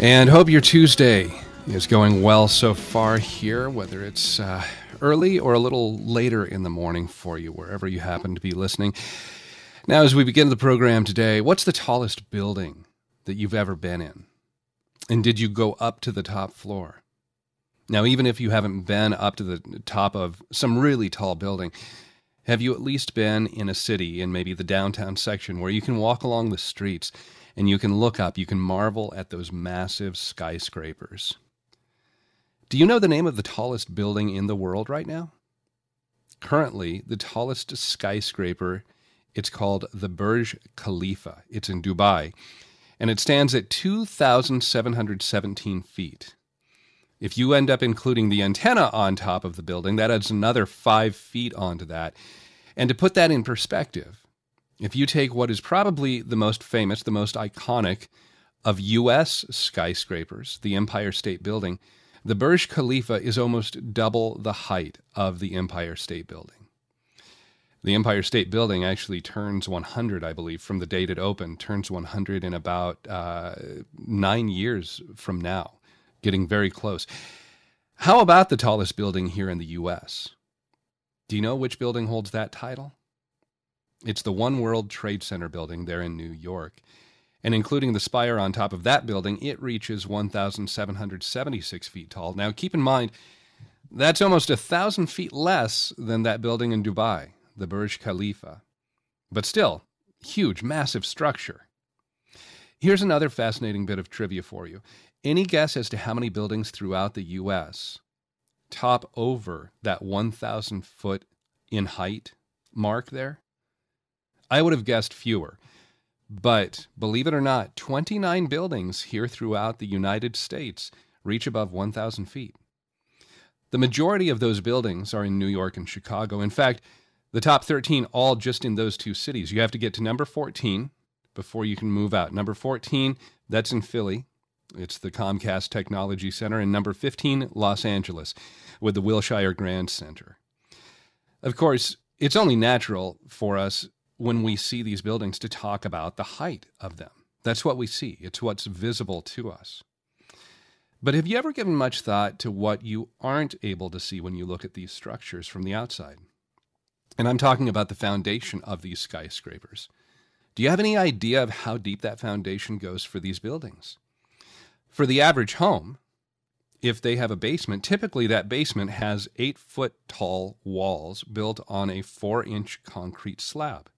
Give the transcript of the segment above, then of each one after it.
and hope your Tuesday is going well so far here, whether it's uh, early or a little later in the morning for you, wherever you happen to be listening. Now, as we begin the program today, what's the tallest building that you've ever been in? And did you go up to the top floor? Now, even if you haven't been up to the top of some really tall building, have you at least been in a city, in maybe the downtown section, where you can walk along the streets and you can look up, you can marvel at those massive skyscrapers? Do you know the name of the tallest building in the world right now? Currently, the tallest skyscraper, it's called the Burj Khalifa. It's in Dubai, and it stands at 2,717 feet. If you end up including the antenna on top of the building, that adds another five feet onto that. And to put that in perspective, if you take what is probably the most famous, the most iconic of U.S. skyscrapers, the Empire State Building, the Burj Khalifa is almost double the height of the Empire State Building. The Empire State Building actually turns 100, I believe, from the date it opened, turns 100 in about uh, nine years from now getting very close. How about the tallest building here in the U.S.? Do you know which building holds that title? It's the One World Trade Center building there in New York. And including the spire on top of that building, it reaches 1,776 feet tall. Now, keep in mind, that's almost a thousand feet less than that building in Dubai, the Burj Khalifa. But still, huge, massive structure. Here's another fascinating bit of trivia for you. Any guess as to how many buildings throughout the U.S. top over that 1,000 foot in height mark there? I would have guessed fewer. But believe it or not, 29 buildings here throughout the United States reach above 1,000 feet. The majority of those buildings are in New York and Chicago. In fact, the top 13 all just in those two cities. You have to get to number 14 before you can move out. Number 14, that's in Philly. It's the Comcast Technology Center. And number 15, Los Angeles, with the Wilshire Grand Center. Of course, it's only natural for us when we see these buildings to talk about the height of them. That's what we see, it's what's visible to us. But have you ever given much thought to what you aren't able to see when you look at these structures from the outside? And I'm talking about the foundation of these skyscrapers. Do you have any idea of how deep that foundation goes for these buildings? For the average home, if they have a basement, typically that basement has eight foot tall walls built on a four inch concrete slab.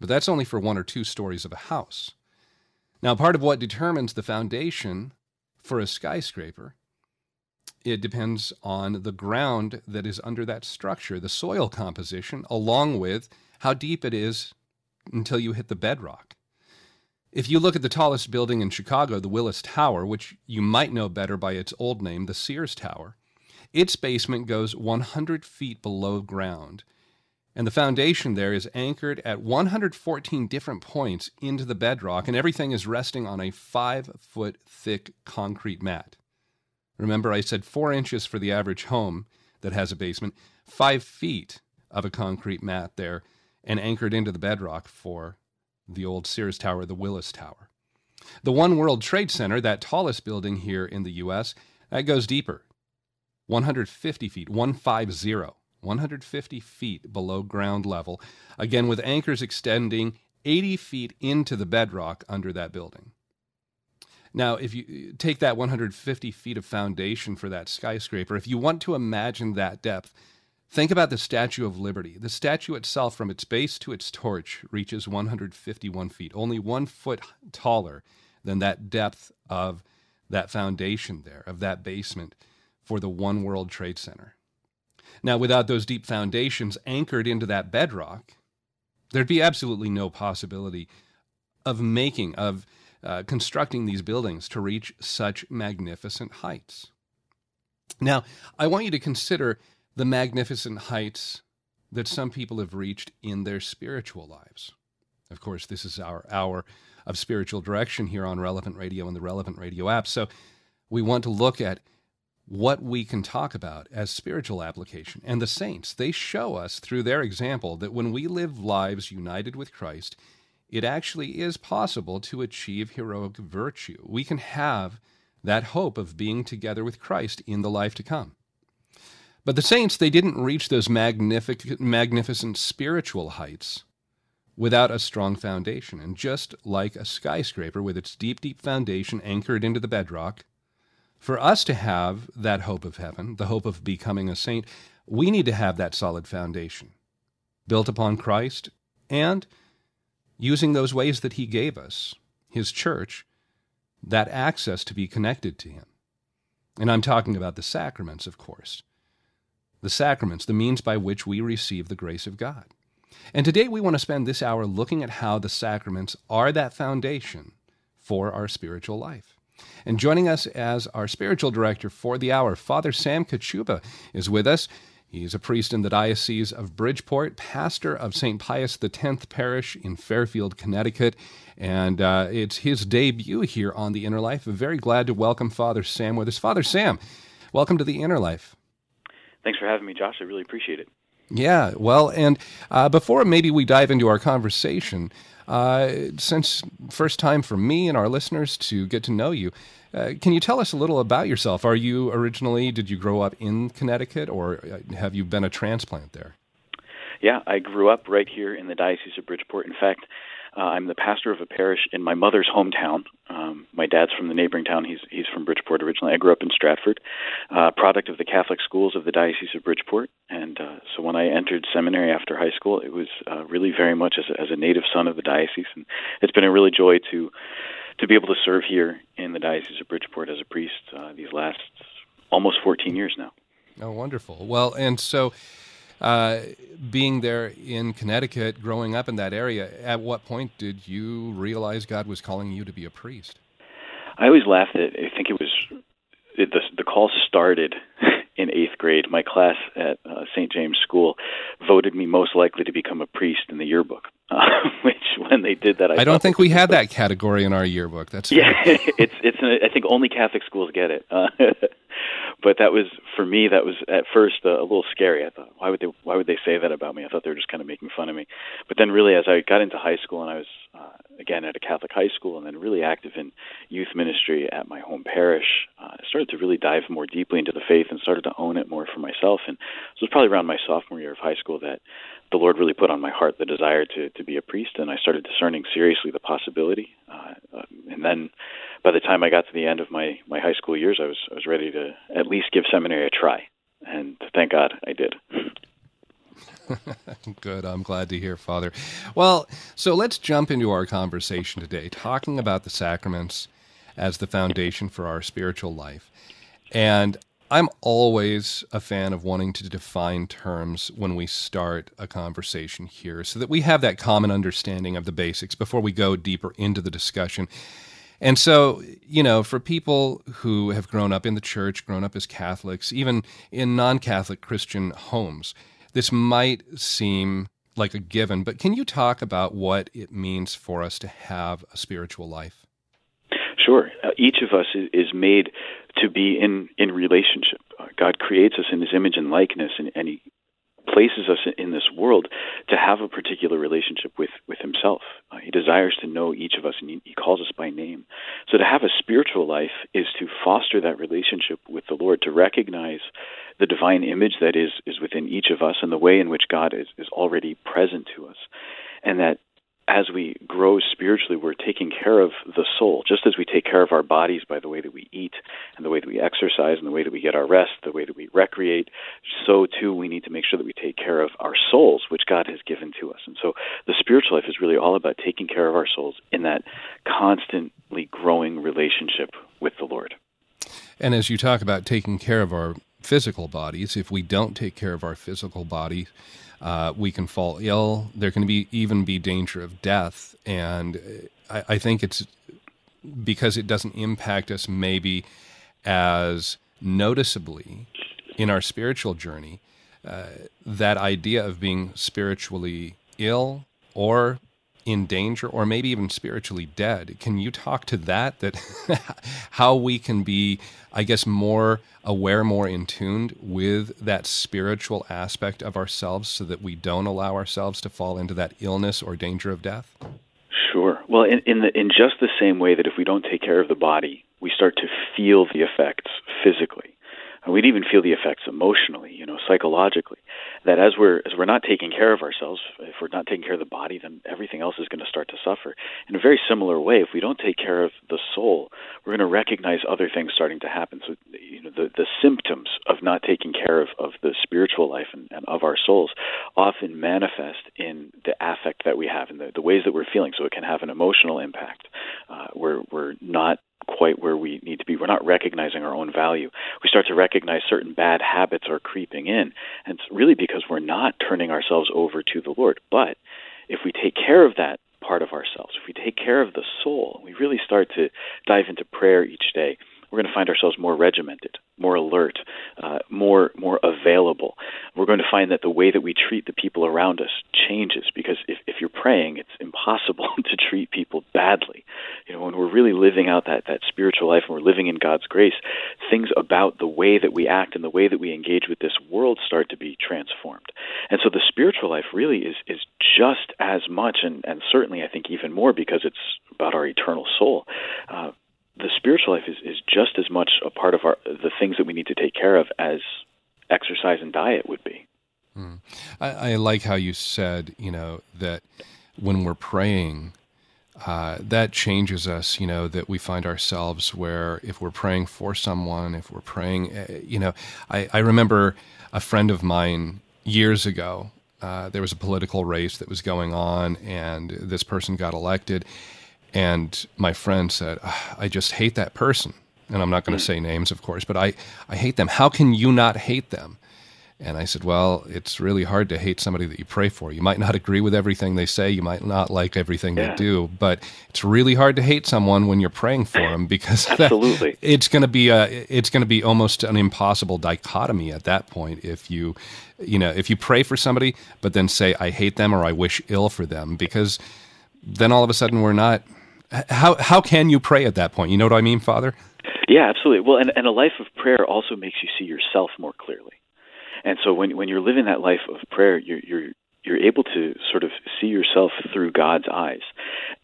But that's only for one or two stories of a house. Now, part of what determines the foundation for a skyscraper, it depends on the ground that is under that structure, the soil composition, along with how deep it is until you hit the bedrock. If you look at the tallest building in Chicago, the Willis Tower, which you might know better by its old name, the Sears Tower, its basement goes 100 feet below ground. And the foundation there is anchored at 114 different points into the bedrock, and everything is resting on a five foot thick concrete mat. Remember, I said four inches for the average home that has a basement, five feet of a concrete mat there and anchored into the bedrock for the old Sears Tower, the Willis Tower. The One World Trade Center, that tallest building here in the U.S., that goes deeper 150 feet, 150, 150 feet below ground level, again with anchors extending 80 feet into the bedrock under that building. Now, if you take that 150 feet of foundation for that skyscraper, if you want to imagine that depth, think about the Statue of Liberty. The statue itself, from its base to its torch, reaches 151 feet, only one foot taller than that depth of that foundation there, of that basement for the One World Trade Center. Now, without those deep foundations anchored into that bedrock, there'd be absolutely no possibility of making, of uh, constructing these buildings to reach such magnificent heights. Now, I want you to consider the magnificent heights that some people have reached in their spiritual lives. Of course, this is our hour of spiritual direction here on Relevant Radio and the Relevant Radio app. So we want to look at what we can talk about as spiritual application. And the saints, they show us through their example that when we live lives united with Christ, it actually is possible to achieve heroic virtue. We can have that hope of being together with Christ in the life to come. But the saints, they didn't reach those magnific- magnificent spiritual heights without a strong foundation. And just like a skyscraper with its deep, deep foundation anchored into the bedrock, for us to have that hope of heaven, the hope of becoming a saint, we need to have that solid foundation built upon Christ and using those ways that He gave us, His church, that access to be connected to Him. And I'm talking about the sacraments, of course. The sacraments, the means by which we receive the grace of God. And today we want to spend this hour looking at how the sacraments are that foundation for our spiritual life. And joining us as our spiritual director for the hour, Father Sam Kachuba is with us. He's a priest in the Diocese of Bridgeport, pastor of St. Pius X Parish in Fairfield, Connecticut, and uh, it's his debut here on The Inner Life. Very glad to welcome Father Sam with us. Father Sam, welcome to The Inner Life. Thanks for having me, Josh. I really appreciate it. Yeah, well, and uh, before maybe we dive into our conversation, uh, since first time for me and our listeners to get to know you, uh, can you tell us a little about yourself? Are you originally, did you grow up in Connecticut or uh, have you been a transplant there? Yeah, I grew up right here in the Diocese of Bridgeport. In fact, uh, I'm the pastor of a parish in my mother's hometown. Um, my dad's from the neighboring town. He's he's from Bridgeport originally. I grew up in Stratford, uh, product of the Catholic schools of the Diocese of Bridgeport. And uh, so when I entered seminary after high school, it was uh, really very much as a, as a native son of the diocese, and it's been a really joy to to be able to serve here in the Diocese of Bridgeport as a priest uh, these last almost 14 years now. Oh, wonderful. Well, and so uh, being there in Connecticut, growing up in that area, at what point did you realize God was calling you to be a priest? I always laughed at. I think it was it, the the call started in eighth grade. My class at uh, St. James School voted me most likely to become a priest in the yearbook. Uh, which, when they did that, I, I don't think we had that category in our yearbook. That's yeah. it's it's. An, I think only Catholic schools get it. Uh, but that was for me. That was at first uh, a little scary. I thought, why would they? Why would they say that about me? I thought they were just kind of making fun of me. But then, really, as I got into high school and I was uh, again at a Catholic high school, and then really active in youth ministry at my home parish, uh, I started to really dive more deeply into the faith and started to own it more for myself. And so it was probably around my sophomore year of high school that the Lord really put on my heart the desire to to be a priest, and I started discerning seriously the possibility. Uh, uh, and then, by the time I got to the end of my my high school years, I was I was ready to at least give seminary a try, and thank God I did. Good. I'm glad to hear, Father. Well, so let's jump into our conversation today, talking about the sacraments as the foundation for our spiritual life. And I'm always a fan of wanting to define terms when we start a conversation here so that we have that common understanding of the basics before we go deeper into the discussion. And so, you know, for people who have grown up in the church, grown up as Catholics, even in non Catholic Christian homes, this might seem like a given, but can you talk about what it means for us to have a spiritual life? Sure. Uh, each of us is made to be in in relationship. Uh, God creates us in His image and likeness, and, and He places us in this world to have a particular relationship with with Himself. Uh, he desires to know each of us, and he, he calls us by name. So to have a spiritual life is to foster that relationship with the Lord, to recognize the divine image that is is within each of us, and the way in which God is is already present to us, and that as we grow spiritually, we're taking care of the soul, just as we take care of our bodies by the way that we eat and the way that we exercise and the way that we get our rest, the way that we recreate. So, too, we need to make sure that we take care of our souls, which God has given to us. And so, the spiritual life is really all about taking care of our souls in that constantly growing relationship with the Lord. And as you talk about taking care of our physical bodies, if we don't take care of our physical bodies, uh, we can fall ill. There can be even be danger of death, and I, I think it's because it doesn't impact us maybe as noticeably in our spiritual journey. Uh, that idea of being spiritually ill or in danger or maybe even spiritually dead. Can you talk to that? That how we can be, I guess, more aware, more in tuned with that spiritual aspect of ourselves, so that we don't allow ourselves to fall into that illness or danger of death. Sure. Well, in in, the, in just the same way that if we don't take care of the body, we start to feel the effects physically. And we'd even feel the effects emotionally, you know, psychologically. That as we're as we're not taking care of ourselves, if we're not taking care of the body, then everything else is going to start to suffer. In a very similar way, if we don't take care of the soul, we're going to recognize other things starting to happen. So, you know, the the symptoms of not taking care of of the spiritual life and, and of our souls often manifest in the affect that we have and the, the ways that we're feeling. So it can have an emotional impact. Uh, we're we're not quite where we need to be. We're not recognizing our own value. We start to recognize certain bad habits are creeping in. And it's really because we're not turning ourselves over to the Lord. But if we take care of that part of ourselves, if we take care of the soul, we really start to dive into prayer each day, we're going to find ourselves more regimented, more alert, uh, more more available. We're going to find that the way that we treat the people around us changes because if, if you're praying, it's impossible to treat people badly. You know, when we're really living out that that spiritual life and we're living in God's grace, things about the way that we act and the way that we engage with this world start to be transformed. And so the spiritual life really is is just as much and and certainly I think even more because it's about our eternal soul. Uh, the spiritual life is, is just as much a part of our the things that we need to take care of as exercise and diet would be. Mm. I, I, like how you said, you know, that when we're praying, uh, that changes us, you know, that we find ourselves where if we're praying for someone, if we're praying, uh, you know, I, I remember a friend of mine years ago, uh, there was a political race that was going on, and this person got elected and my friend said, ah, I just hate that person. And I'm not going to hmm. say names, of course, but I, I hate them. How can you not hate them? And I said, Well, it's really hard to hate somebody that you pray for. You might not agree with everything they say, you might not like everything yeah. they do, but it's really hard to hate someone when you're praying for them because absolutely that, it's going to be a it's going to be almost an impossible dichotomy at that point if you you know if you pray for somebody but then say I hate them or I wish ill for them because then all of a sudden we're not how how can you pray at that point? You know what I mean, Father? Yeah, absolutely. Well, and, and a life of prayer also makes you see yourself more clearly. And so when when you're living that life of prayer, you're you're you're able to sort of see yourself through God's eyes,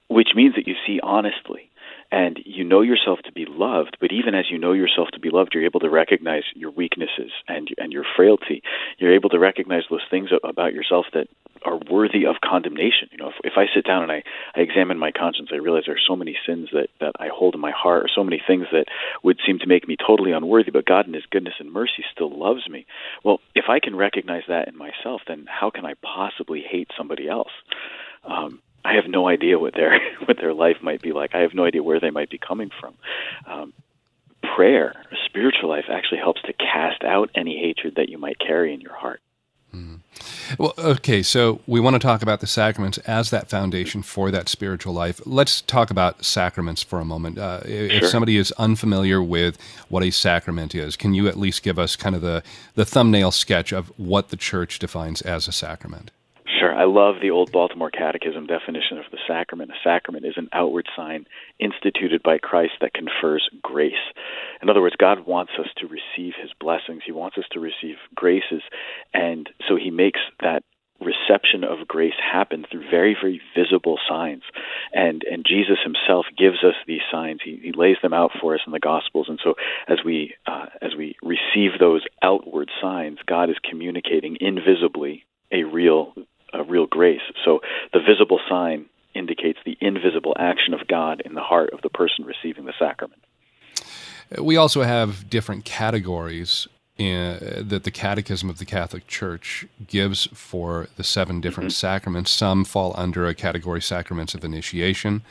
which means that you see honestly and you know yourself to be loved but even as you know yourself to be loved you're able to recognize your weaknesses and and your frailty you're able to recognize those things about yourself that are worthy of condemnation. You know, if, if I sit down and I, I examine my conscience, I realize there are so many sins that, that I hold in my heart, or so many things that would seem to make me totally unworthy, but God in His goodness and mercy still loves me. Well, if I can recognize that in myself, then how can I possibly hate somebody else? Um, I have no idea what their what their life might be like. I have no idea where they might be coming from. Um, prayer, a spiritual life, actually helps to cast out any hatred that you might carry in your heart. Mm. Well, okay, so we want to talk about the sacraments as that foundation for that spiritual life. Let's talk about sacraments for a moment. Uh, if sure. somebody is unfamiliar with what a sacrament is, can you at least give us kind of the, the thumbnail sketch of what the church defines as a sacrament? Sure. I love the old Baltimore Catechism definition of the sacrament. A sacrament is an outward sign instituted by Christ that confers grace. In other words, God wants us to receive his blessings. He wants us to receive graces. And so he makes that reception of grace happen through very, very visible signs. And and Jesus himself gives us these signs. He, he lays them out for us in the Gospels. And so as we uh, as we receive those outward signs, God is communicating invisibly a real a real grace. So the visible sign indicates the invisible action of God in the heart of the person receiving the sacrament. We also have different categories in, that the Catechism of the Catholic Church gives for the seven different mm-hmm. sacraments. Some fall under a category sacraments of initiation,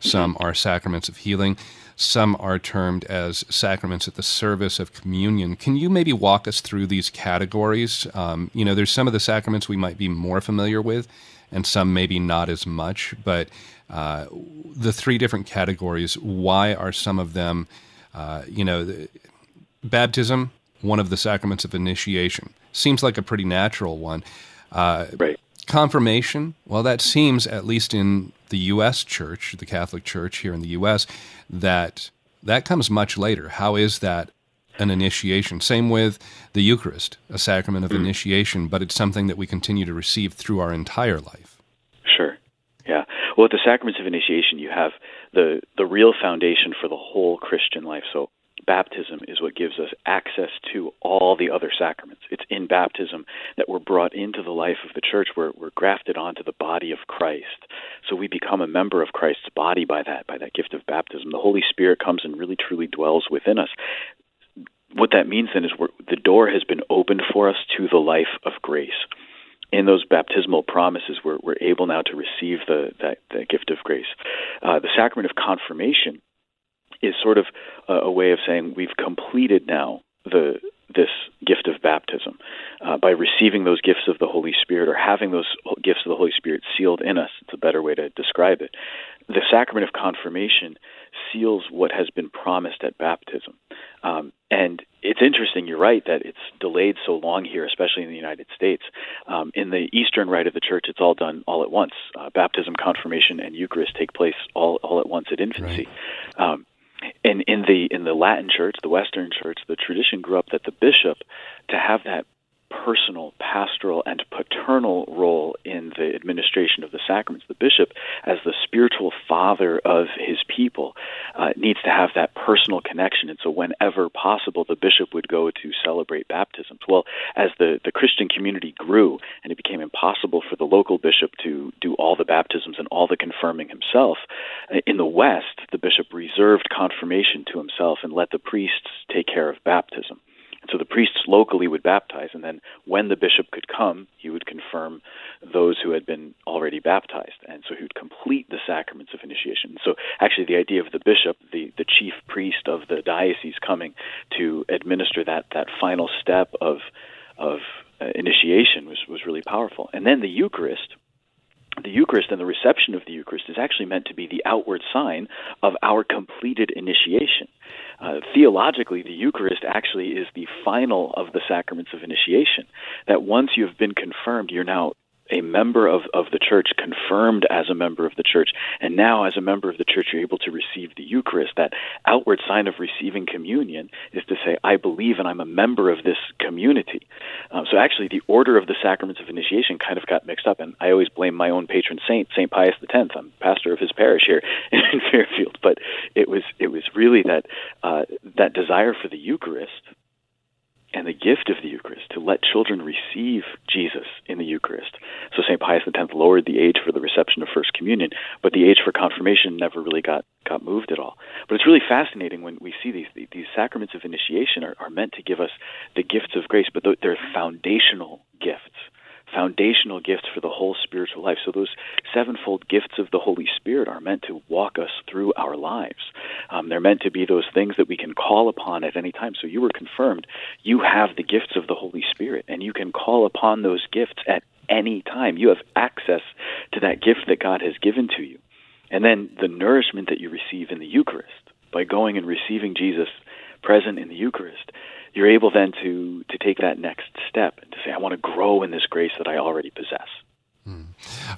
some mm-hmm. are sacraments of healing, some are termed as sacraments at the service of communion. Can you maybe walk us through these categories? Um, you know, there's some of the sacraments we might be more familiar with, and some maybe not as much, but uh, the three different categories, why are some of them, uh, you know, the, baptism, one of the sacraments of initiation. Seems like a pretty natural one. Uh, right. Confirmation, well, that seems, at least in the U.S. church, the Catholic Church here in the U.S., that that comes much later. How is that an initiation? Same with the Eucharist, a sacrament of mm. initiation, but it's something that we continue to receive through our entire life. Sure. Yeah. Well, with the sacraments of initiation, you have the the real foundation for the whole Christian life. So baptism is what gives us access to all the other sacraments. It's in baptism that we're brought into the life of the church. We're, we're grafted onto the body of Christ. So we become a member of Christ's body by that, by that gift of baptism. The Holy Spirit comes and really truly dwells within us. What that means then is the door has been opened for us to the life of grace in those baptismal promises, we're, we're able now to receive the, that, that gift of grace. Uh, the sacrament of confirmation is sort of a, a way of saying we've completed now the this gift of baptism uh, by receiving those gifts of the Holy Spirit or having those gifts of the Holy Spirit sealed in us. It's a better way to describe it. The sacrament of confirmation seals what has been promised at baptism. Um, and it's interesting, you're right, that it's delayed so long here, especially in the United States. Um, in the Eastern rite of the Church, it's all done all at once. Uh, baptism, confirmation, and Eucharist take place all, all at once at infancy. Right. Um, in in the in the Latin Church, the Western Church, the tradition grew up that the bishop to have that personal, pastoral, and paternal role in the administration of the sacraments. The bishop, as the spiritual father of his people, uh, needs to have that personal connection. And so, whenever possible, the bishop would go to celebrate baptisms. Well, as the, the Christian community grew and it became impossible for the local bishop to do all the baptisms and all the confirming himself, uh, in the West, the bishop reserved confirmation to himself and let the priests take care of baptism. And so the priests locally would baptize, and then when the bishop could come, he would confirm those who had been already baptized. And so he would complete the sacraments of initiation. So actually, the idea of the bishop, the, the chief priest of the diocese, coming to administer that, that final step of, of uh, initiation was, was really powerful. And then the Eucharist the Eucharist and the reception of the Eucharist is actually meant to be the outward sign of our completed initiation. Uh, theologically, the Eucharist actually is the final of the sacraments of initiation. That once you have been confirmed, you're now a member of, of the church, confirmed as a member of the church, and now as a member of the church, you're able to receive the Eucharist. That outward sign of receiving communion is to say, I believe and I'm a member of this community. Um, so actually, the order of the sacraments of initiation kind of got mixed up, and I always blame my own patron saint, Saint Pius X. I'm pastor of his parish here in Fairfield, but it was it was really that uh, that desire for the Eucharist and the gift of the Eucharist to let children receive Jesus in the Eucharist. So St. Pius X lowered the age for the reception of First Communion, but the age for confirmation never really got, got moved at all. But it's really fascinating when we see these these sacraments of initiation are, are meant to give us the gifts of grace, but they're foundational gifts foundational gifts for the whole spiritual life. So those sevenfold gifts of the Holy Spirit are meant to walk us through our lives. Um, they're meant to be those things that we can call upon at any time. So you were confirmed. You have the gifts of the Holy Spirit, and you can call upon those gifts at any time. You have access to that gift that God has given to you. And then the nourishment that you receive in the Eucharist by going and receiving Jesus present in the Eucharist you're able then to to take that next step and to say, I want to grow in this grace that I already possess. Hmm.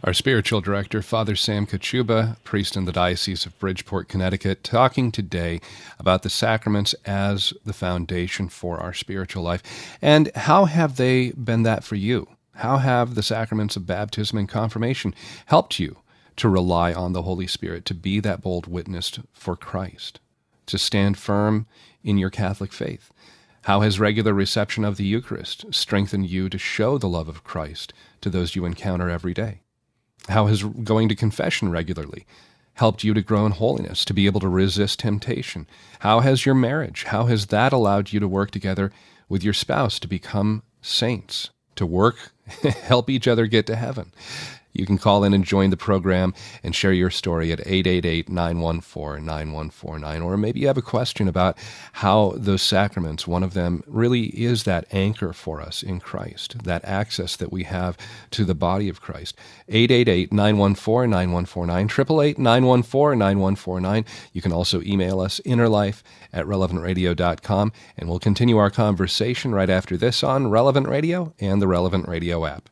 Our spiritual director, Father Sam Kachuba, priest in the Diocese of Bridgeport, Connecticut, talking today about the sacraments as the foundation for our spiritual life. And how have they been that for you? How have the sacraments of baptism and confirmation helped you to rely on the Holy Spirit, to be that bold witness for Christ, to stand firm in your Catholic faith? How has regular reception of the Eucharist strengthened you to show the love of Christ to those you encounter every day? How has going to confession regularly helped you to grow in holiness, to be able to resist temptation? How has your marriage, how has that allowed you to work together with your spouse to become saints, to work, help each other get to heaven? You can call in and join the program and share your story at 888 914 9149. Or maybe you have a question about how those sacraments, one of them really is that anchor for us in Christ, that access that we have to the body of Christ. 888 914 9149, 888 914 9149. You can also email us innerlife at relevantradio.com, and we'll continue our conversation right after this on Relevant Radio and the Relevant Radio app.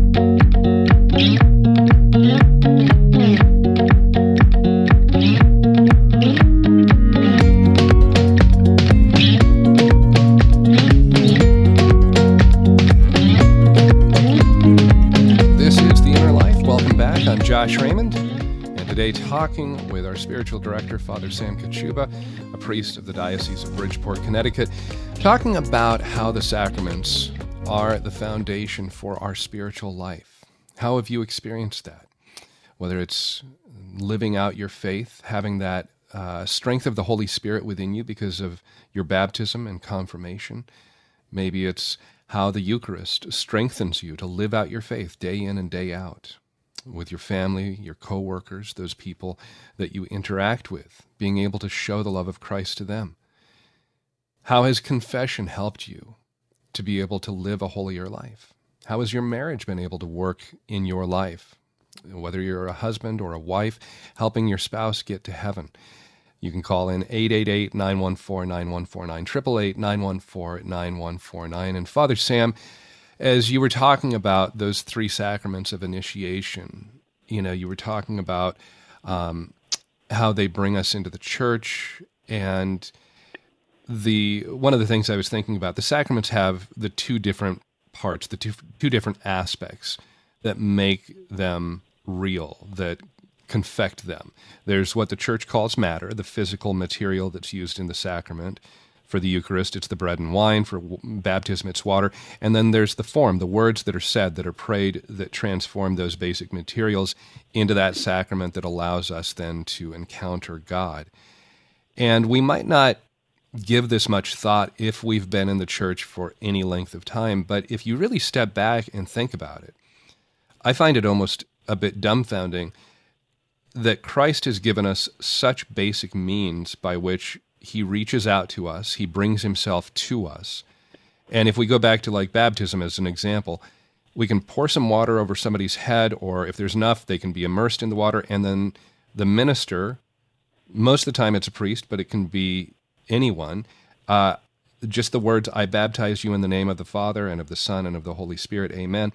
talking with our spiritual director, Father Sam Kachuba, a priest of the Diocese of Bridgeport, Connecticut, talking about how the sacraments are the foundation for our spiritual life. How have you experienced that? Whether it's living out your faith, having that uh, strength of the Holy Spirit within you because of your baptism and confirmation. Maybe it's how the Eucharist strengthens you to live out your faith day in and day out with your family, your coworkers, those people that you interact with, being able to show the love of Christ to them. How has confession helped you to be able to live a holier life? How has your marriage been able to work in your life? Whether you're a husband or a wife, helping your spouse get to heaven. You can call in 888 914 9149, 888 914 9149. And Father Sam, as you were talking about those three sacraments of initiation, you know, you were talking about um, how they bring us into the church and the one of the things I was thinking about the sacraments have the two different parts, the two two different aspects that make them real, that confect them. There's what the church calls matter, the physical material that's used in the sacrament, for the Eucharist, it's the bread and wine. For baptism, it's water. And then there's the form, the words that are said, that are prayed, that transform those basic materials into that sacrament that allows us then to encounter God. And we might not give this much thought if we've been in the church for any length of time, but if you really step back and think about it, I find it almost a bit dumbfounding that Christ has given us such basic means by which he reaches out to us, he brings himself to us. And if we go back to like baptism as an example, we can pour some water over somebody's head, or if there's enough, they can be immersed in the water, and then the minister, most of the time it's a priest, but it can be anyone, uh, just the words, I baptize you in the name of the Father and of the Son and of the Holy Spirit, amen.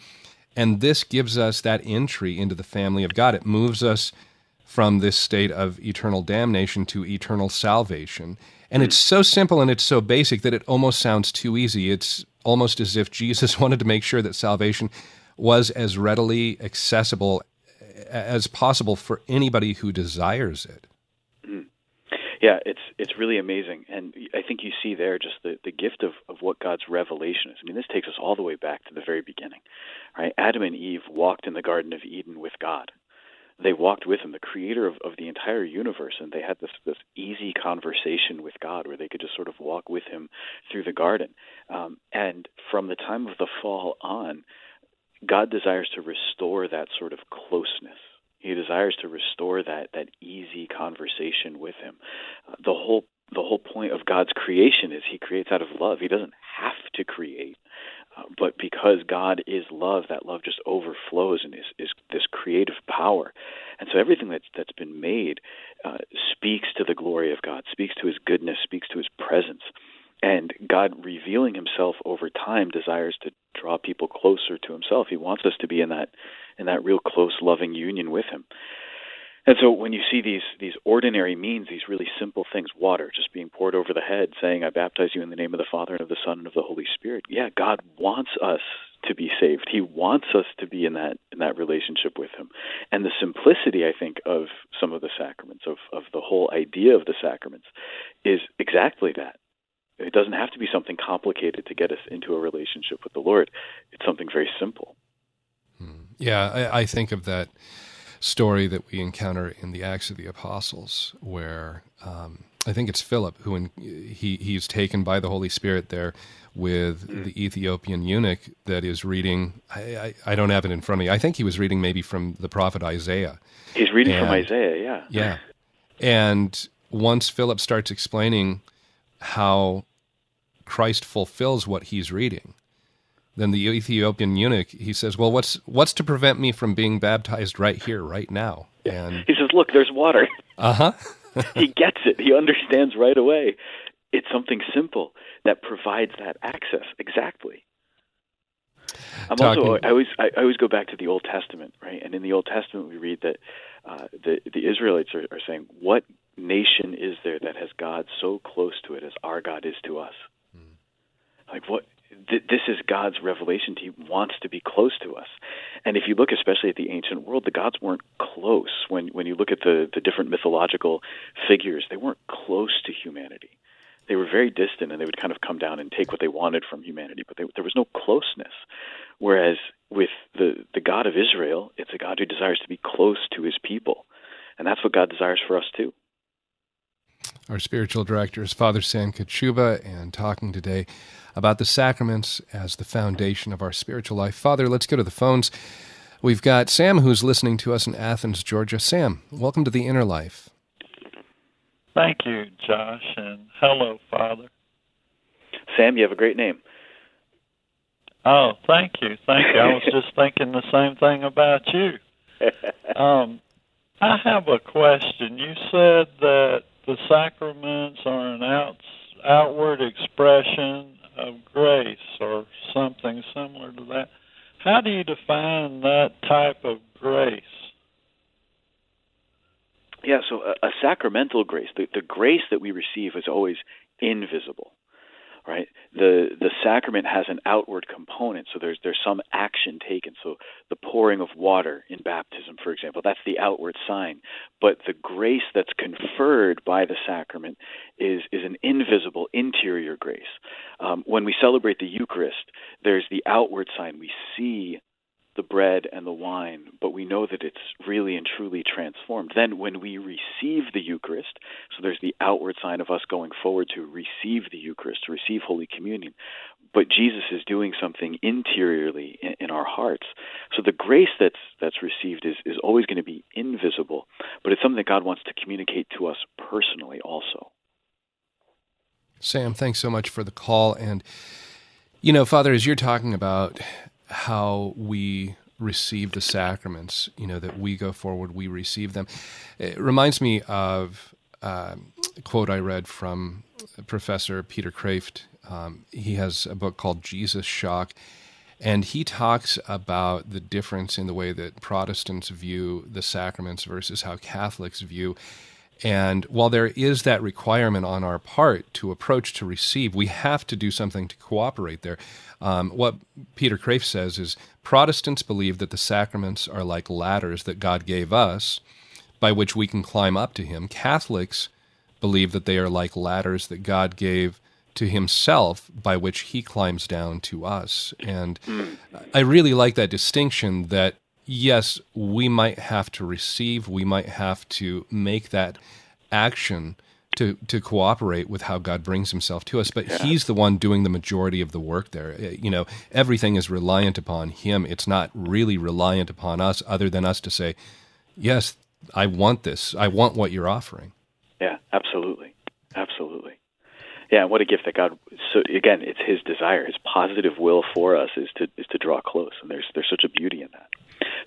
And this gives us that entry into the family of God. It moves us from this state of eternal damnation to eternal salvation. And it's so simple and it's so basic that it almost sounds too easy. It's almost as if Jesus wanted to make sure that salvation was as readily accessible as possible for anybody who desires it. Mm. Yeah, it's it's really amazing, and I think you see there just the, the gift of, of what God's revelation is. I mean, this takes us all the way back to the very beginning, right? Adam and Eve walked in the Garden of Eden with God, they walked with him, the creator of, of the entire universe, and they had this this easy conversation with God, where they could just sort of walk with him through the garden. Um, and from the time of the fall on, God desires to restore that sort of closeness. He desires to restore that that easy conversation with him. Uh, the whole the whole point of God's creation is He creates out of love. He doesn't have to create. Uh, but because God is love, that love just overflows and is, is this creative power. And so everything that's that's been made uh, speaks to the glory of God, speaks to His goodness, speaks to His presence. And God revealing Himself over time desires to draw people closer to Himself. He wants us to be in that in that real close, loving union with Him. And so when you see these these ordinary means, these really simple things, water just being poured over the head, saying, "I baptize you in the name of the Father and of the Son and of the Holy Spirit." Yeah, God wants us to be saved. He wants us to be in that in that relationship with him. And the simplicity I think of some of the sacraments of of the whole idea of the sacraments is exactly that. It doesn't have to be something complicated to get us into a relationship with the Lord. It's something very simple. Hmm. Yeah, I, I think of that story that we encounter in the Acts of the Apostles, where um, I think it's Philip who in, he he's taken by the Holy Spirit there with Mm. the Ethiopian eunuch that is reading. I, I, I don't have it in front of me. I think he was reading maybe from the prophet Isaiah. He's reading from Isaiah, yeah. Yeah, and once Philip starts explaining how Christ fulfills what he's reading, then the Ethiopian eunuch he says, "Well, what's what's to prevent me from being baptized right here, right now?" And He says, "Look, there's water." uh huh. he gets it. He understands right away. It's something simple that provides that access. Exactly. I'm also. I always. I, I always go back to the Old Testament, right? And in the Old Testament, we read that uh, the the Israelites are, are saying, "What nation is there that has God so close to it as our God is to us?" Like what? Th- this is God's revelation. He wants to be close to us. And if you look, especially at the ancient world, the gods weren't close. When when you look at the the different mythological figures, they weren't close to humanity. They were very distant, and they would kind of come down and take what they wanted from humanity. But they, there was no closeness. Whereas with the the God of Israel, it's a God who desires to be close to His people, and that's what God desires for us too. Our spiritual director is Father Sam Kachuba, and talking today about the sacraments as the foundation of our spiritual life. Father, let's go to the phones. We've got Sam who's listening to us in Athens, Georgia. Sam, welcome to the inner life. Thank you, Josh, and hello, Father. Sam, you have a great name. Oh, thank you, thank you. I was just thinking the same thing about you. Um, I have a question. You said that the sacraments are an out, outward expression of grace or something similar to that. How do you define that type of grace? Yeah, so a, a sacramental grace, the, the grace that we receive is always invisible, right? The the sacrament has an outward component, so there's there's some action taken. So the pouring of water in baptism, for example, that's the outward sign. But the grace that's conferred by the sacrament is is an invisible interior grace. Um, when we celebrate the Eucharist, there's the outward sign. We see the bread and the wine, but we know that it's really and truly transformed. Then, when we receive the Eucharist, so there's the outward sign of us going forward to receive the Eucharist, to receive Holy Communion, but Jesus is doing something interiorly in, in our hearts. So the grace that's that's received is is always going to be invisible, but it's something that God wants to communicate to us personally also. Sam, thanks so much for the call. And, you know, Father, as you're talking about how we receive the sacraments, you know, that we go forward, we receive them, it reminds me of um, a quote I read from Professor Peter Kreeft. Um, he has a book called Jesus Shock. And he talks about the difference in the way that Protestants view the sacraments versus how Catholics view and while there is that requirement on our part to approach to receive, we have to do something to cooperate there. Um, what Peter Kreeft says is Protestants believe that the sacraments are like ladders that God gave us by which we can climb up to Him. Catholics believe that they are like ladders that God gave to Himself by which He climbs down to us. And I really like that distinction that yes, we might have to receive, we might have to make that action to to cooperate with how God brings himself to us, but he's the one doing the majority of the work there. Uh, You know, everything is reliant upon him. It's not really reliant upon us other than us to say, "Yes, I want this. I want what you're offering." Yeah, absolutely, absolutely. Yeah, and what a gift that God. So again, it's His desire, His positive will for us is to is to draw close, and there's there's such a beauty in that.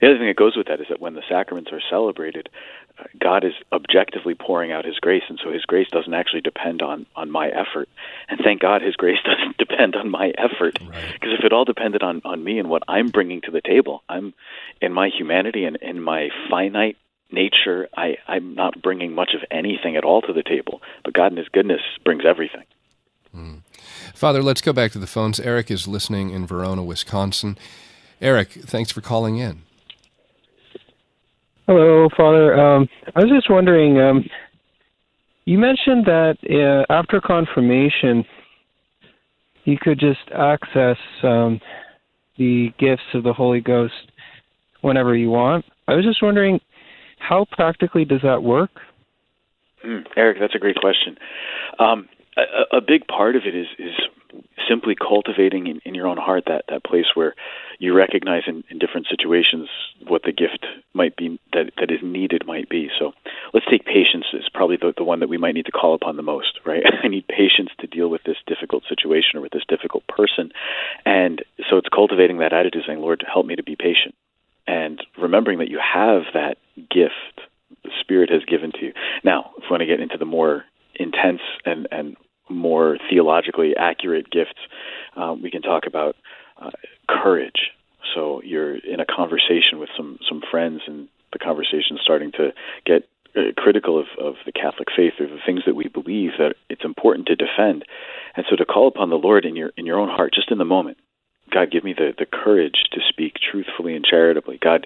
The other thing that goes with that is that when the sacraments are celebrated, uh, God is objectively pouring out His grace, and so His grace doesn't actually depend on on my effort. And thank God, His grace doesn't depend on my effort, because if it all depended on on me and what I'm bringing to the table, I'm in my humanity and in my finite nature, I, I'm not bringing much of anything at all to the table. But God in His goodness brings everything. Father, let's go back to the phones. Eric is listening in Verona, Wisconsin. Eric, thanks for calling in. Hello, Father. Um, I was just wondering. Um, you mentioned that uh, after confirmation, you could just access um, the gifts of the Holy Ghost whenever you want. I was just wondering, how practically does that work? Mm, Eric, that's a great question. Um, a, a, big part of it is is simply cultivating in, in, your own heart that that place where you recognize in, in, different situations what the gift might be that that is needed might be. So let's take patience is probably the, the one that we might need to call upon the most, right? I need patience to deal with this difficult situation or with this difficult person, and so it's cultivating that attitude, saying, "Lord, help me to be patient," and remembering that you have that gift the Spirit has given to you. Now, if we want to get into the more intense and and more theologically accurate gifts, um, we can talk about uh, courage. So you're in a conversation with some some friends, and the conversation starting to get uh, critical of, of the Catholic faith or the things that we believe that it's important to defend, and so to call upon the Lord in your in your own heart, just in the moment. God, give me the, the courage to speak truthfully and charitably. God,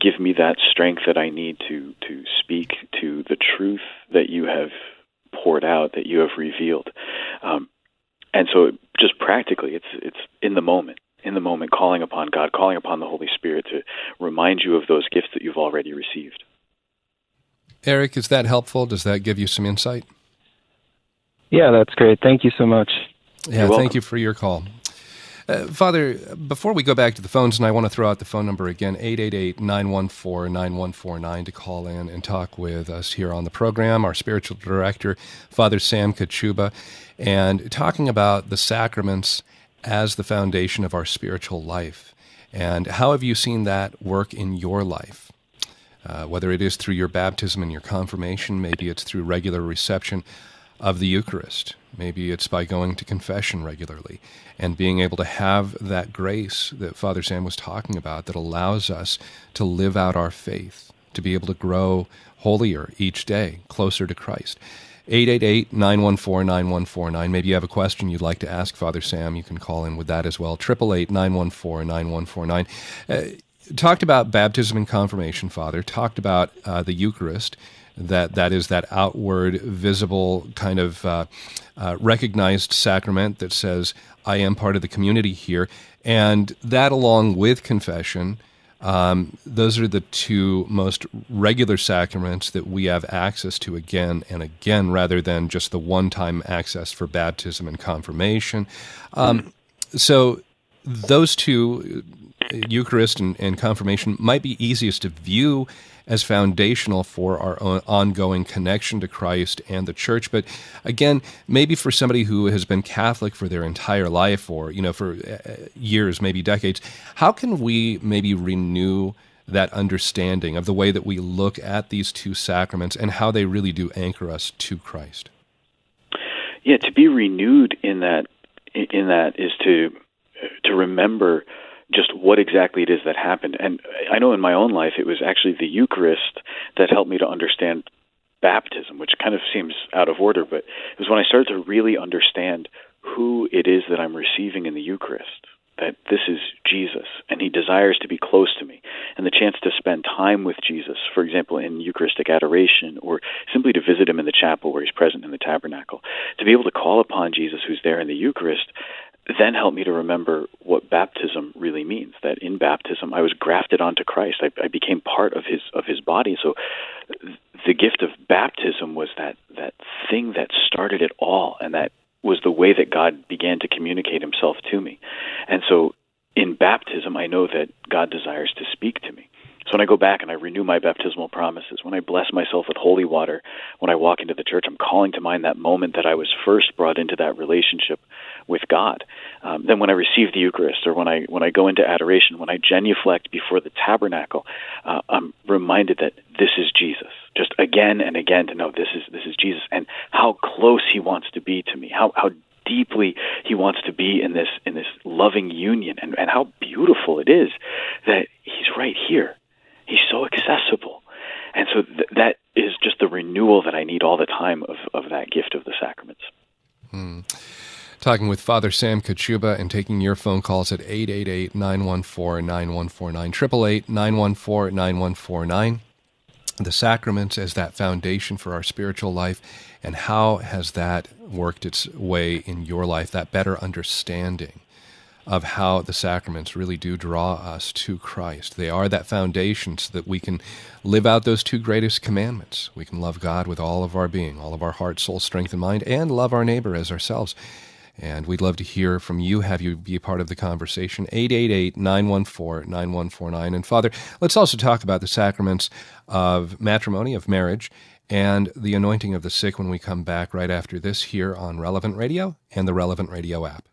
give me that strength that I need to to speak to the truth that you have poured out, that you have revealed. Um, and so, just practically, it's it's in the moment, in the moment, calling upon God, calling upon the Holy Spirit to remind you of those gifts that you've already received. Eric, is that helpful? Does that give you some insight? Yeah, that's great. Thank you so much. Yeah, thank you for your call. Uh, Father, before we go back to the phones, and I want to throw out the phone number again 888 914 9149 to call in and talk with us here on the program, our spiritual director, Father Sam Kachuba, and talking about the sacraments as the foundation of our spiritual life. And how have you seen that work in your life? Uh, whether it is through your baptism and your confirmation, maybe it's through regular reception of the Eucharist. Maybe it's by going to confession regularly and being able to have that grace that Father Sam was talking about that allows us to live out our faith, to be able to grow holier each day, closer to Christ. 888 914 9149. Maybe you have a question you'd like to ask Father Sam. You can call in with that as well. 888 914 9149. Uh, talked about baptism and confirmation, Father. Talked about uh, the Eucharist that that is that outward, visible kind of uh, uh, recognized sacrament that says I am part of the community here, and that along with confession. Um, those are the two most regular sacraments that we have access to again and again, rather than just the one time access for baptism and confirmation. Um, so, those two, Eucharist and, and confirmation, might be easiest to view as foundational for our ongoing connection to Christ and the church. But again, maybe for somebody who has been Catholic for their entire life or, you know, for uh, years, maybe decades, how can we maybe renew that understanding of the way that we look at these two sacraments and how they really do anchor us to Christ? Yeah, to be renewed in that in that is to to remember just what exactly it is that happened. And I know in my own life, it was actually the Eucharist that helped me to understand baptism, which kind of seems out of order, but it was when I started to really understand who it is that I'm receiving in the Eucharist. That this is Jesus, and He desires to be close to me. And the chance to spend time with Jesus, for example, in Eucharistic adoration, or simply to visit Him in the chapel where He's present in the tabernacle, to be able to call upon Jesus who's there in the Eucharist, then helped me to remember what baptism really means. That in baptism, I was grafted onto Christ. I, I became part of his of his body. So, the gift of baptism was that that thing that started it all, and that was the way that God began to communicate Himself to me. And so, in baptism, I know that God desires to speak to me. So when I go back and I renew my baptismal promises, when I bless myself with holy water, when I walk into the church, I'm calling to mind that moment that I was first brought into that relationship with God. Um, then when I receive the Eucharist, or when I when I go into adoration, when I genuflect before the tabernacle, uh, I'm reminded that this is Jesus. Just again and again to know this is this is Jesus, and how close He wants to be to me. How how deeply he wants to be in this in this loving union and, and how beautiful it is that he's right here He's so accessible. And so th- that is just the renewal that I need all the time of, of that gift of the sacraments. Hmm. Talking with Father Sam Kachuba and taking your phone calls at 888 914 9149, 888 914 9149. The sacraments as that foundation for our spiritual life, and how has that worked its way in your life, that better understanding of how the sacraments really do draw us to Christ. They are that foundation so that we can live out those two greatest commandments. We can love God with all of our being, all of our heart, soul, strength, and mind, and love our neighbor as ourselves. And we'd love to hear from you, have you be a part of the conversation. 888 914 9149. And Father, let's also talk about the sacraments of matrimony, of marriage, and the anointing of the sick when we come back right after this here on Relevant Radio and the Relevant Radio app.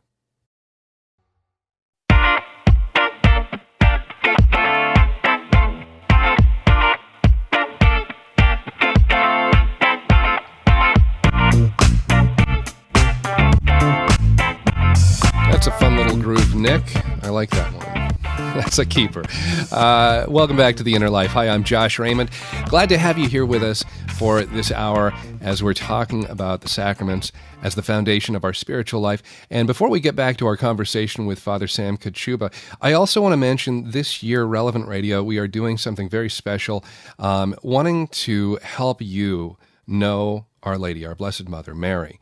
Nick. I like that one. That's a keeper. Uh, welcome back to The Inner Life. Hi, I'm Josh Raymond. Glad to have you here with us for this hour as we're talking about the sacraments as the foundation of our spiritual life. And before we get back to our conversation with Father Sam Kachuba, I also want to mention this year, Relevant Radio, we are doing something very special, um, wanting to help you know Our Lady, our Blessed Mother, Mary,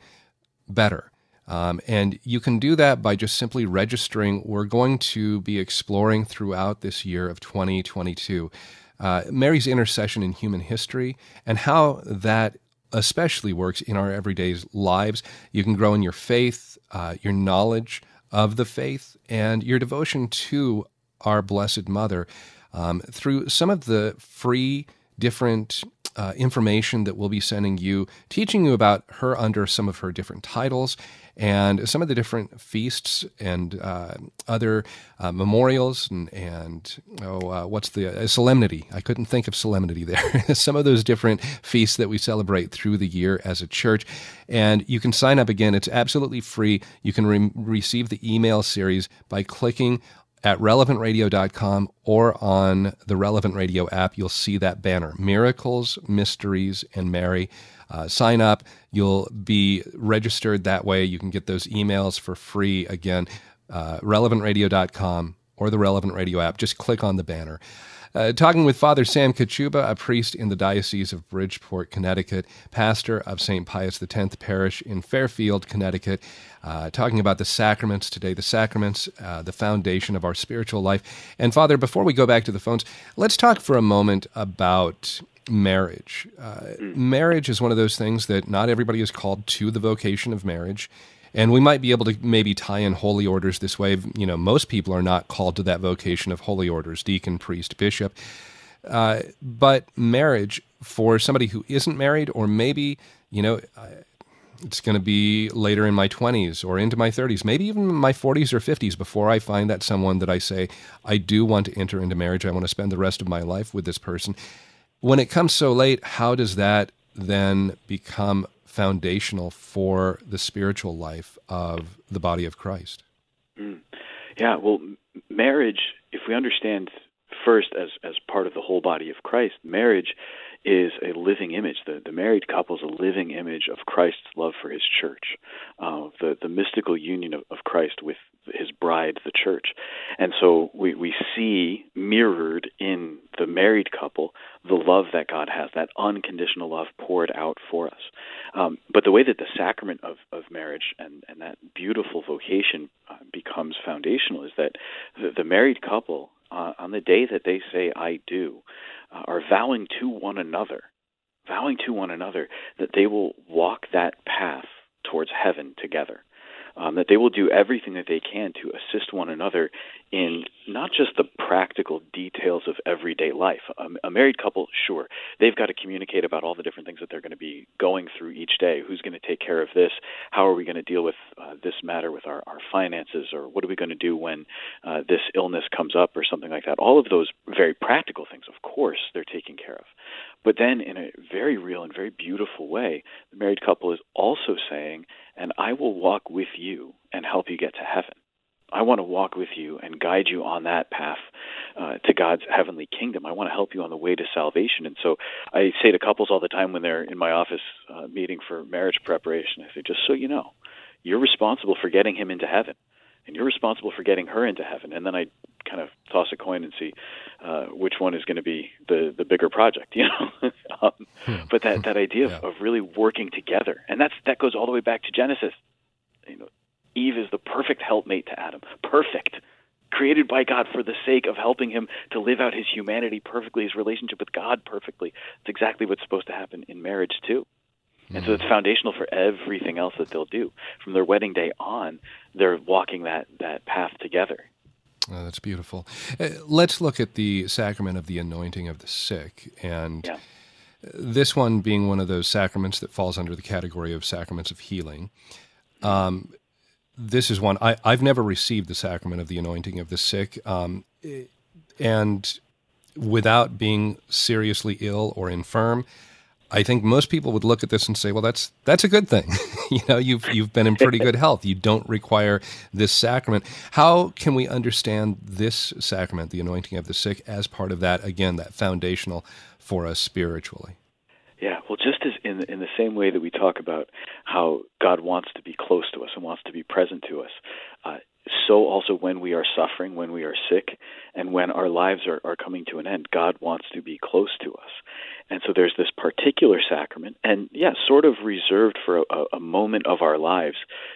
better. Um, and you can do that by just simply registering. We're going to be exploring throughout this year of 2022 uh, Mary's intercession in human history and how that especially works in our everyday lives. You can grow in your faith, uh, your knowledge of the faith, and your devotion to our Blessed Mother um, through some of the free, different uh, information that we'll be sending you, teaching you about her under some of her different titles and some of the different feasts and uh, other uh, memorials and, and oh, uh, what's the uh, solemnity? I couldn't think of solemnity there. some of those different feasts that we celebrate through the year as a church. And you can sign up again. It's absolutely free. You can re- receive the email series by clicking at relevantradio.com or on the Relevant Radio app, you'll see that banner Miracles, Mysteries, and Mary. Uh, sign up. You'll be registered that way. You can get those emails for free. Again, uh, relevantradio.com or the Relevant Radio app. Just click on the banner. Uh, talking with Father Sam Kachuba, a priest in the Diocese of Bridgeport, Connecticut, pastor of St. Pius X Parish in Fairfield, Connecticut, uh, talking about the sacraments today, the sacraments, uh, the foundation of our spiritual life. And Father, before we go back to the phones, let's talk for a moment about marriage. Uh, marriage is one of those things that not everybody is called to the vocation of marriage. And we might be able to maybe tie in holy orders this way. You know, most people are not called to that vocation of holy orders, deacon, priest, bishop. Uh, but marriage for somebody who isn't married, or maybe, you know, it's going to be later in my 20s or into my 30s, maybe even my 40s or 50s before I find that someone that I say, I do want to enter into marriage. I want to spend the rest of my life with this person. When it comes so late, how does that then become foundational for the spiritual life of the body of Christ? Mm. Yeah, well, marriage, if we understand first as, as part of the whole body of Christ, marriage is a living image. The, the married couple is a living image of Christ's love for his church, uh, the, the mystical union of, of Christ with his bride, the church. And so we, we see mirrored in the married couple the love that God has, that unconditional love poured out for us. Um, but the way that the sacrament of, of marriage and, and that beautiful vocation uh, becomes foundational is that the, the married couple, uh, on the day that they say, I do, uh, are vowing to one another, vowing to one another that they will walk that path towards heaven together um, that they will do everything that they can to assist one another in not just the practical details of everyday life. A married couple, sure, they've got to communicate about all the different things that they're going to be going through each day. Who's going to take care of this? How are we going to deal with uh, this matter with our, our finances? Or what are we going to do when uh, this illness comes up or something like that? All of those very practical things, of course, they're taken care of. But then, in a very real and very beautiful way, the married couple is also saying, and I will walk with you and help you get to heaven. I want to walk with you and guide you on that path uh, to God's heavenly kingdom. I want to help you on the way to salvation. And so I say to couples all the time when they're in my office uh, meeting for marriage preparation, I say, just so you know, you're responsible for getting him into heaven, and you're responsible for getting her into heaven. And then I kind of toss a coin and see uh, which one is going to be the the bigger project, you know. um, hmm. But that that idea yeah. of, of really working together, and that's that goes all the way back to Genesis. You know, Eve is the perfect helpmate to Adam, perfect, created by God for the sake of helping him to live out his humanity perfectly, his relationship with God perfectly. It's exactly what's supposed to happen in marriage too. And so it's mm-hmm. foundational for everything else that they'll do. From their wedding day on, they're walking that, that path together. Oh, that's beautiful. Uh, let's look at the sacrament of the anointing of the sick. And yeah. this one being one of those sacraments that falls under the category of sacraments of healing. Um, this is one I, have never received the sacrament of the anointing of the sick. Um, and without being seriously ill or infirm, I think most people would look at this and say, "Well, that's that's a good thing. you know, you've you've been in pretty good health. You don't require this sacrament." How can we understand this sacrament, the anointing of the sick, as part of that again, that foundational for us spiritually? Yeah, well, just as in in the same way that we talk about how God wants to be close to us and wants to be present to us, uh, so also when we are suffering, when we are sick, and when our lives are, are coming to an end, God wants to be close to us. And so there's this particular sacrament, and yeah, sort of reserved for a, a moment of our lives.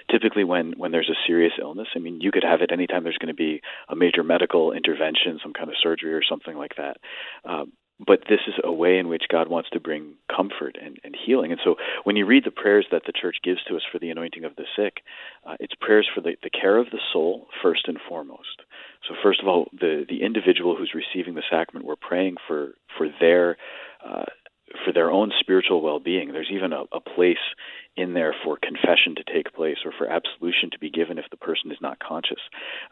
Typically, when when there's a serious illness, I mean, you could have it anytime there's going to be a major medical intervention, some kind of surgery or something like that. Um, but this is a way in which God wants to bring comfort and, and healing. And so when you read the prayers that the church gives to us for the anointing of the sick, uh, it's prayers for the, the care of the soul first and foremost. So first of all, the, the individual who's receiving the sacrament, we're praying for, for their uh, for their own spiritual well-being. There's even a, a place in there for confession to take place or for absolution to be given if the person is not conscious.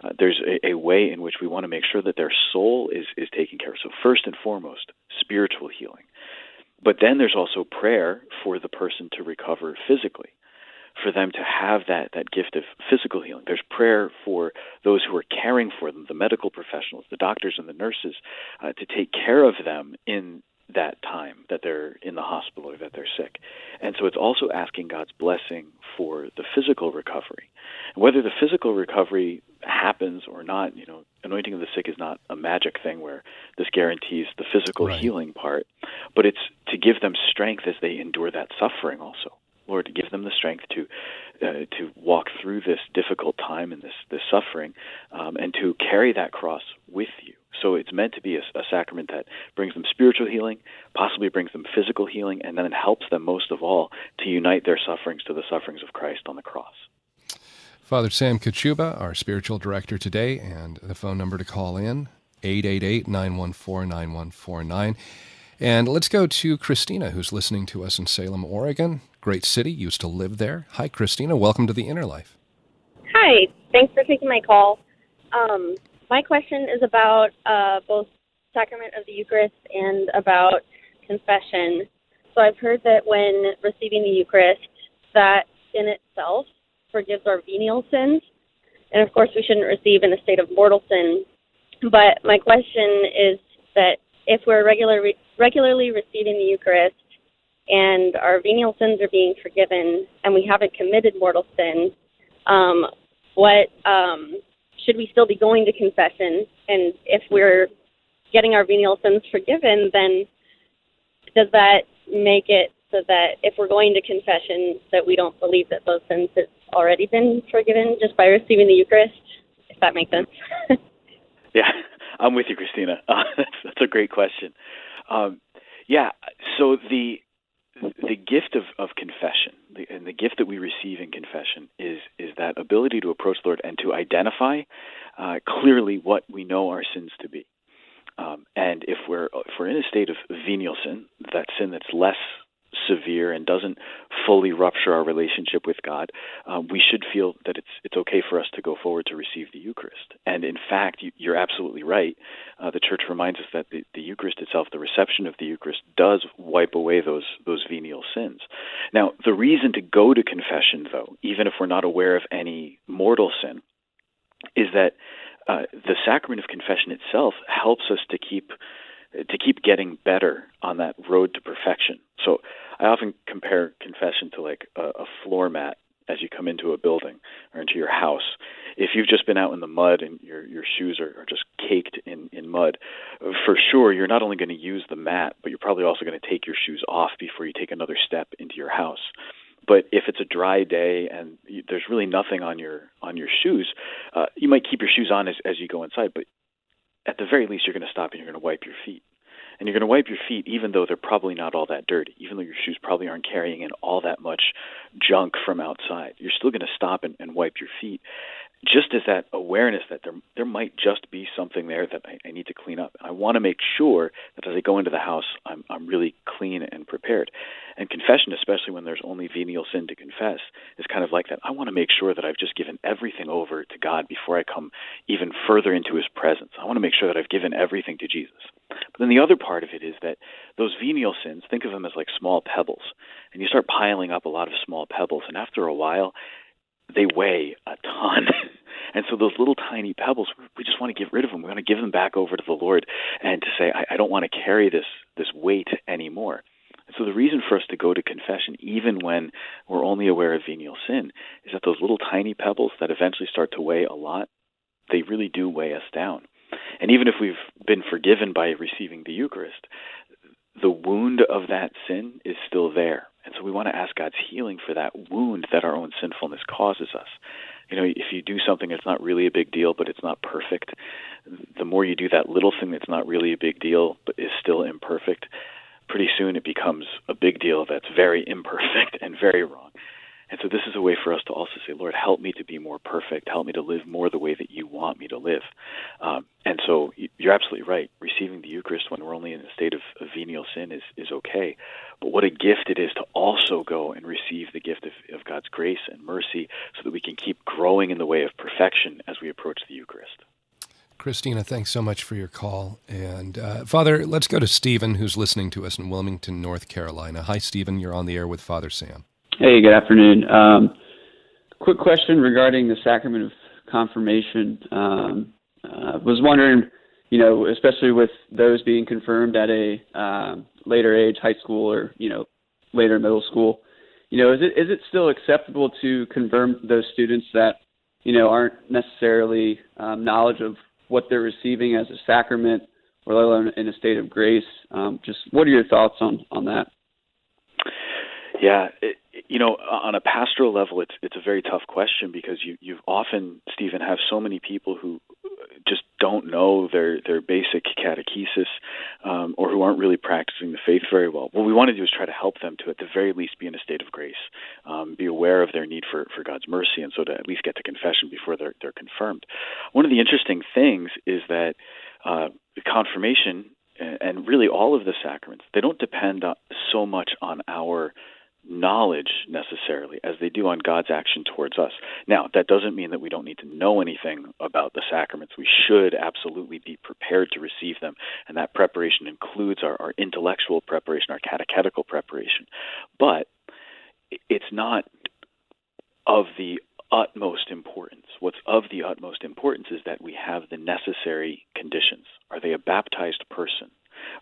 Uh, there's a, a, way in which we want to make sure that their soul is, is taken care of. So, first and foremost, spiritual healing. But then there's also prayer for the person to recover physically, for them to have that, that gift of physical healing. There's prayer for those who are caring for them, the medical professionals, the doctors and the nurses, uh, to take care of them in that time that they're in the hospital or that they're sick. And so it's also asking God's blessing for the physical recovery. And whether the physical recovery happens or not, you know, anointing of the sick is not a magic thing where this guarantees the physical right. healing part, but it's to give them strength as they endure that suffering also. Lord, to give them the strength to uh, to walk through this difficult time and this this suffering, um, and to carry that cross with you. So it's meant to be a, a, sacrament that brings them spiritual healing, possibly brings them physical healing, and then it helps them most of all to unite their sufferings to the sufferings of Christ on the cross. Father Sam Kachuba, our spiritual director today, and the phone number to call in 888 914 9149. And let's go to Christina, who's listening to us in Salem, Oregon. Great city, used to live there. Hi, Christina. Welcome to the Inner Life. Hi. Thanks for taking my call. Um, my question is about uh, both sacrament of the Eucharist and about confession. So I've heard that when receiving the Eucharist, that in itself forgives our venial sins. And of course, we shouldn't receive in a state of mortal sin. But my question is that if we're regularly regularly receiving the Eucharist and our venial sins are being forgiven and we haven't committed mortal sin, um, what um, should we still be going to confession? And if we're getting our venial sins forgiven, then does that make it so that if we're going to confession, that we don't believe that those sins have already been forgiven just by receiving the Eucharist? If that makes sense. yeah, I'm with you, Christina. Uh, that's, that's a great question. Um, yeah, so the the gift of, of confession and the gift that we receive in confession is is that ability to approach the Lord and to identify uh, clearly what we know our sins to be. Um, and if we're if we're in a state of venial sin, that sin that's less severe and doesn't fully rupture our relationship with God, um, we should feel that it's it's okay for us to go forward to receive the Eucharist. And in fact, you, are absolutely right. Uh, the Church reminds us that the, the Eucharist itself, the reception of the Eucharist, does wipe away those those venial sins. Now, the reason to go to confession, though, even if we're not aware of any mortal sin, is that uh, the sacrament of confession itself helps us to keep to keep getting better on that road to perfection. So I often compare confession to like a, a floor mat as you come into a building or into your house. If you've just been out in the mud and your your shoes are, are just caked in in mud, for sure you're not only going to use the mat, but you're probably also going to take your shoes off before you take another step into your house. But if it's a dry day and there's really nothing on your on your shoes, uh, you might keep your shoes on as as you go inside. But at the very least, you're going to stop and you're going to wipe your feet and you're going to wipe your feet even though they're probably not all that dirty, even though your shoes probably aren't carrying in all that much junk from outside. You're still going to stop and, and wipe your feet just as that awareness that there there might just be something there that I, I need to clean up. I want to make sure that as I go into the house, I'm I'm really clean and prepared. And confession, especially when there's only venial sin to confess, is kind of like that. I want to make sure that I've just given everything over to God before I come even further into His presence. I want to make sure that I've given everything to Jesus. But then the other part of it is that those venial sins, think of them as like small pebbles, and you start piling up a lot of small pebbles, and after a while, they weigh a ton. and so those little tiny pebbles, we just want to get rid of them. We want to give them back over to the Lord and to say, I, I don't want to carry this this weight anymore. And so the reason for us to go to confession, even when we're only aware of venial sin, is that those little tiny pebbles that eventually start to weigh a lot, they really do weigh us down. And even if we've been forgiven by receiving the Eucharist, the wound of that sin is still there. And so we want to ask God's healing for that wound that our own sinfulness causes us. You know, if you do something that's not really a big deal, but it's not perfect, the more you do that little thing that's not really a big deal, but is still imperfect, pretty soon it becomes a big deal that's very imperfect and very wrong. And so this is a way for us to also say, Lord, help me to be more perfect. Help me to live more the way that you want me to live. Um, and so you're absolutely right. Receiving the Eucharist when we're only in a state of, of, venial sin is, is okay. But what a gift it is to also go and receive the gift of, of God's grace and mercy so that we can keep growing in the way of perfection as we approach the Eucharist. Christina, thanks so much for your call. And uh, Father, let's go to Stephen, who's listening to us in Wilmington, North Carolina. Hi, Stephen. You're on the air with Father Sam. Hey, good afternoon. Um, quick question regarding the sacrament of confirmation. Um, uh, was wondering, you know, especially with those being confirmed at a um, later age, high school or you know, later middle school, you know, is it is it still acceptable to confirm those students that you know aren't necessarily um, knowledge of what they're receiving as a sacrament, or let alone in a state of grace? Um, just what are your thoughts on on that? Yeah, it, you know, on a pastoral level, it's it's a very tough question because you you've often, Stephen, have so many people who just don't know their their basic catechesis um, or who aren't really practicing the faith very well. What we want to do is try to help them to, at the very least, be in a state of grace, um, be aware of their need for for God's mercy, and so to at least get to confession before they're they're confirmed. One of the interesting things is that uh, confirmation and really all of the sacraments they don't depend so much on our knowledge necessarily as they do on God's action towards us. Now, that doesn't mean that we don't need to know anything about the sacraments. We should absolutely be prepared to receive them, and that preparation includes our, our intellectual preparation, our catechetical preparation. But it's not of the utmost importance. What's of the utmost importance is that we have the necessary conditions. Are they a baptized person?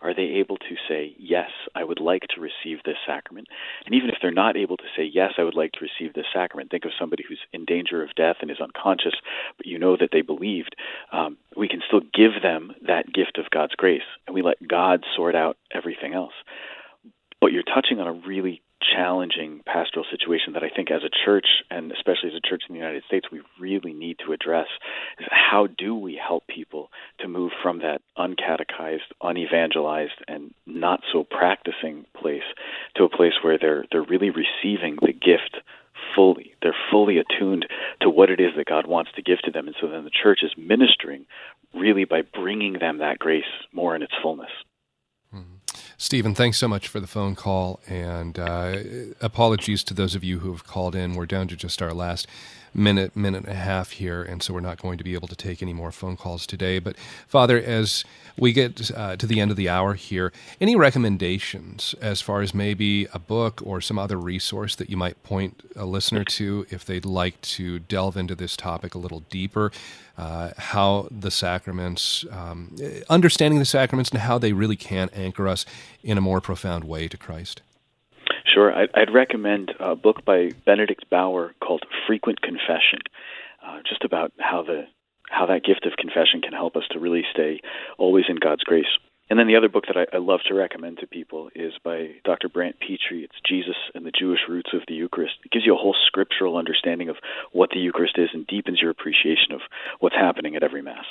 Are they able to say, Yes, I would like to receive this sacrament? And even if they're not able to say, Yes, I would like to receive this sacrament, think of somebody who's in danger of death and is unconscious, but you know that they believed. Um, we can still give them that gift of God's grace, and we let God sort out everything else. But you're touching on a really challenging pastoral situation that I think as a church and especially as a church in the United States we really need to address is how do we help people to move from that uncatechized, unevangelized and not so practicing place to a place where they're they're really receiving the gift fully. They're fully attuned to what it is that God wants to give to them and so then the church is ministering really by bringing them that grace more in its fullness. Stephen, thanks so much for the phone call, and uh, apologies to those of you who have called in. We're down to just our last minute, minute and a half here, and so we're not going to be able to take any more phone calls today. But, Father, as we get uh, to the end of the hour here, any recommendations as far as maybe a book or some other resource that you might point a listener to if they'd like to delve into this topic a little deeper? Uh, how the sacraments, um, understanding the sacraments, and how they really can anchor us in a more profound way to Christ. Sure. I'd recommend a book by Benedict Baur called Frequent Confession, uh, just about how the how that gift of confession can help us to really stay always in God's grace. And then the other book that I, I love to recommend to people is by Dr. Brant Pitre. It's Jesus and the Jewish Roots of the Eucharist. It gives you a whole scriptural understanding of what the Eucharist is and deepens your appreciation of what's happening at every Mass.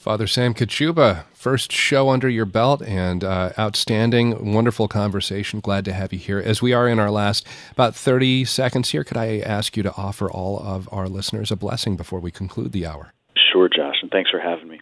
Father Sam Kachuba, first show under your belt and uh, outstanding, wonderful conversation. Glad to have you here. As we are in our last about 30 seconds here, could I ask you to offer all of our listeners a blessing before we conclude the hour? Sure, Josh, and thanks for having me.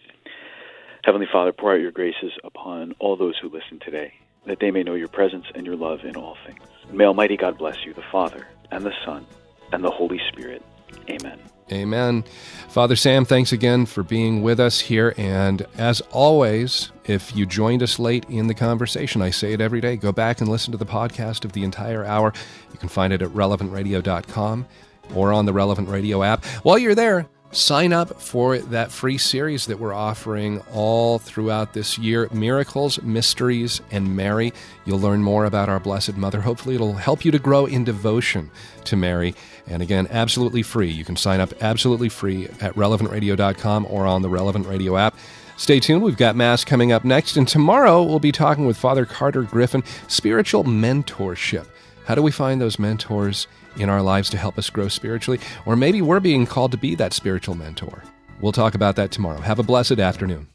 Heavenly Father, pour out your graces upon all those who listen today, that they may know your presence and your love in all things. May Almighty God bless you, the Father, and the Son, and the Holy Spirit. Amen. Amen. Father Sam, thanks again for being with us here. And as always, if you joined us late in the conversation, I say it every day go back and listen to the podcast of the entire hour. You can find it at relevantradio.com or on the Relevant Radio app. While you're there, Sign up for that free series that we're offering all throughout this year Miracles, Mysteries, and Mary. You'll learn more about our Blessed Mother. Hopefully, it'll help you to grow in devotion to Mary. And again, absolutely free. You can sign up absolutely free at relevantradio.com or on the Relevant Radio app. Stay tuned. We've got Mass coming up next. And tomorrow, we'll be talking with Father Carter Griffin, spiritual mentorship. How do we find those mentors in our lives to help us grow spiritually? Or maybe we're being called to be that spiritual mentor. We'll talk about that tomorrow. Have a blessed afternoon.